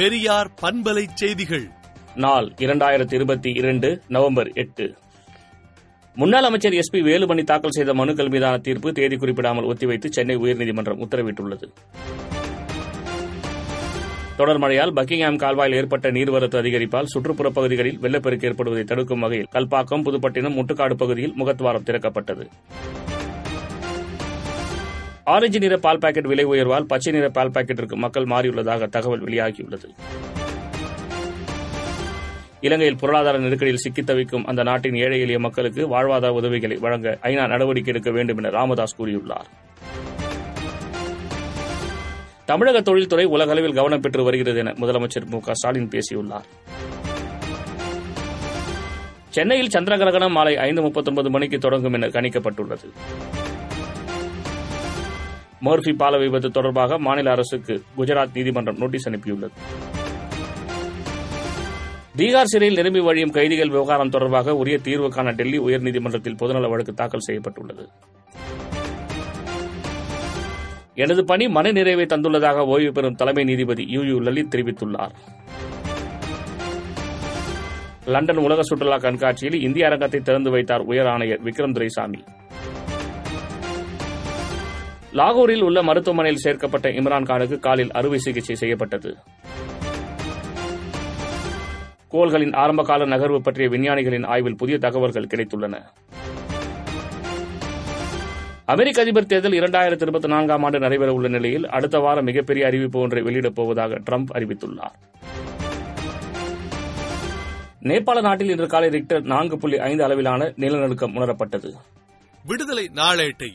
பெரியார் பண்பலை செய்திகள். நாள் இரண்டாயிரத்தி இருபத்தி இரண்டு நவம்பர் எட்டு. முன்னாள் அமைச்சர் எஸ் பி வேலுமணி தாக்கல் செய்த மனுக்கள் மீதான தீர்ப்பு தேதி குறிப்பிடாமல் ஒத்திவைத்து சென்னை உயர்நீதிமன்றம் உத்தரவிட்டுள்ளது. தொடர் மழையால் பக்கிங்ஹாம் கால்வாயில் ஏற்பட்ட நீர்வரத்து அதிகரிப்பால் சுற்றுப்புற பகுதிகளில் வெள்ளப்பெருக்கு ஏற்படுவதை தடுக்கும் வகையில் கல்பாக்கம் புதுப்பட்டினம் முட்டுக்காடு பகுதியில் முகத்வாரம் திறக்கப்பட்டது. ஆரஞ்சு நிற பால் பாக்கெட் விலை உயர்வால் பச்சை நிற பால் பாக்கெட்டிற்கு மக்கள் மாறியுள்ளதாக தகவல் வெளியாகியுள்ளது. இலங்கையில் பொருளாதார நெருக்கடியில் சிக்கித் தவிக்கும் அந்த நாட்டின் ஏழை எளிய மக்களுக்கு வாழ்வாதார உதவிகளை வழங்க ஐநா நடவடிக்கை எடுக்க வேண்டும் என ராமதாஸ் கூறியுள்ளார். தமிழக தொழில்துறை உலகளவில் கவனம் பெற்று வருகிறது என முதலமைச்சர் மு க ஸ்டாலின் பேசியுள்ளார். சென்னையில் சந்திர கிரகணம் மாலை ஐந்து முப்பத்தொன்பது மணிக்கு தொடங்கும் என கணிக்கப்பட்டுள்ளது. மோர்பி பால விபத்து தொடர்பாக மாநில அரசுக்கு குஜராத் நீதிமன்றம் நோட்டீஸ் அனுப்பியுள்ளது. பீகார் சிறையில் நிரம்பி வழியும் கைதிகள் விவகாரம் தொடர்பாக உரிய தீர்வு காண டெல்லி உயர்நீதிமன்றத்தில் பொதுநல வழக்கு தாக்கல் செய்யப்பட்டுள்ளது. எனது பணி மன நிறைவை தந்துள்ளதாக ஓய்வு பெறும் தலைமை நீதிபதி யு யு லலித் தெரிவித்துள்ளார். லண்டன் உலக சுற்றுலா கண்காட்சியில் இந்திய அரங்கத்தை திறந்து வைத்தார் உயர் ஆணையர் விக்ரம் துரைசாமி. லாகூரில் உள்ள மருத்துவமனையில் சேர்க்கப்பட்ட இம்ரான்கானுக்கு காலில் அறுவை சிகிச்சை செய்யப்பட்டது. கோள்களின் ஆரம்பகால நகர்வு பற்றிய விஞ்ஞானிகளின் ஆய்வில் புதிய தகவல்கள் கிடைத்துள்ளன. அமெரிக்க அதிபர் தேர்தல் இரண்டாயிரத்தி இருபத்தி நான்காம் ஆண்டு நடைபெறவுள்ள நிலையில் அடுத்த வாரம் மிகப்பெரிய அறிவிப்பு ஒன்றை வெளியிடப் போவதாக ட்ரம்ப் அறிவித்துள்ளார். நேபாள நாட்டில் இன்று காலை ரிக்டர் நான்கு புள்ளி ஐந்து அளவிலான நிலநடுக்கம் உணரப்பட்டது. விடுதலை நாளேட்டை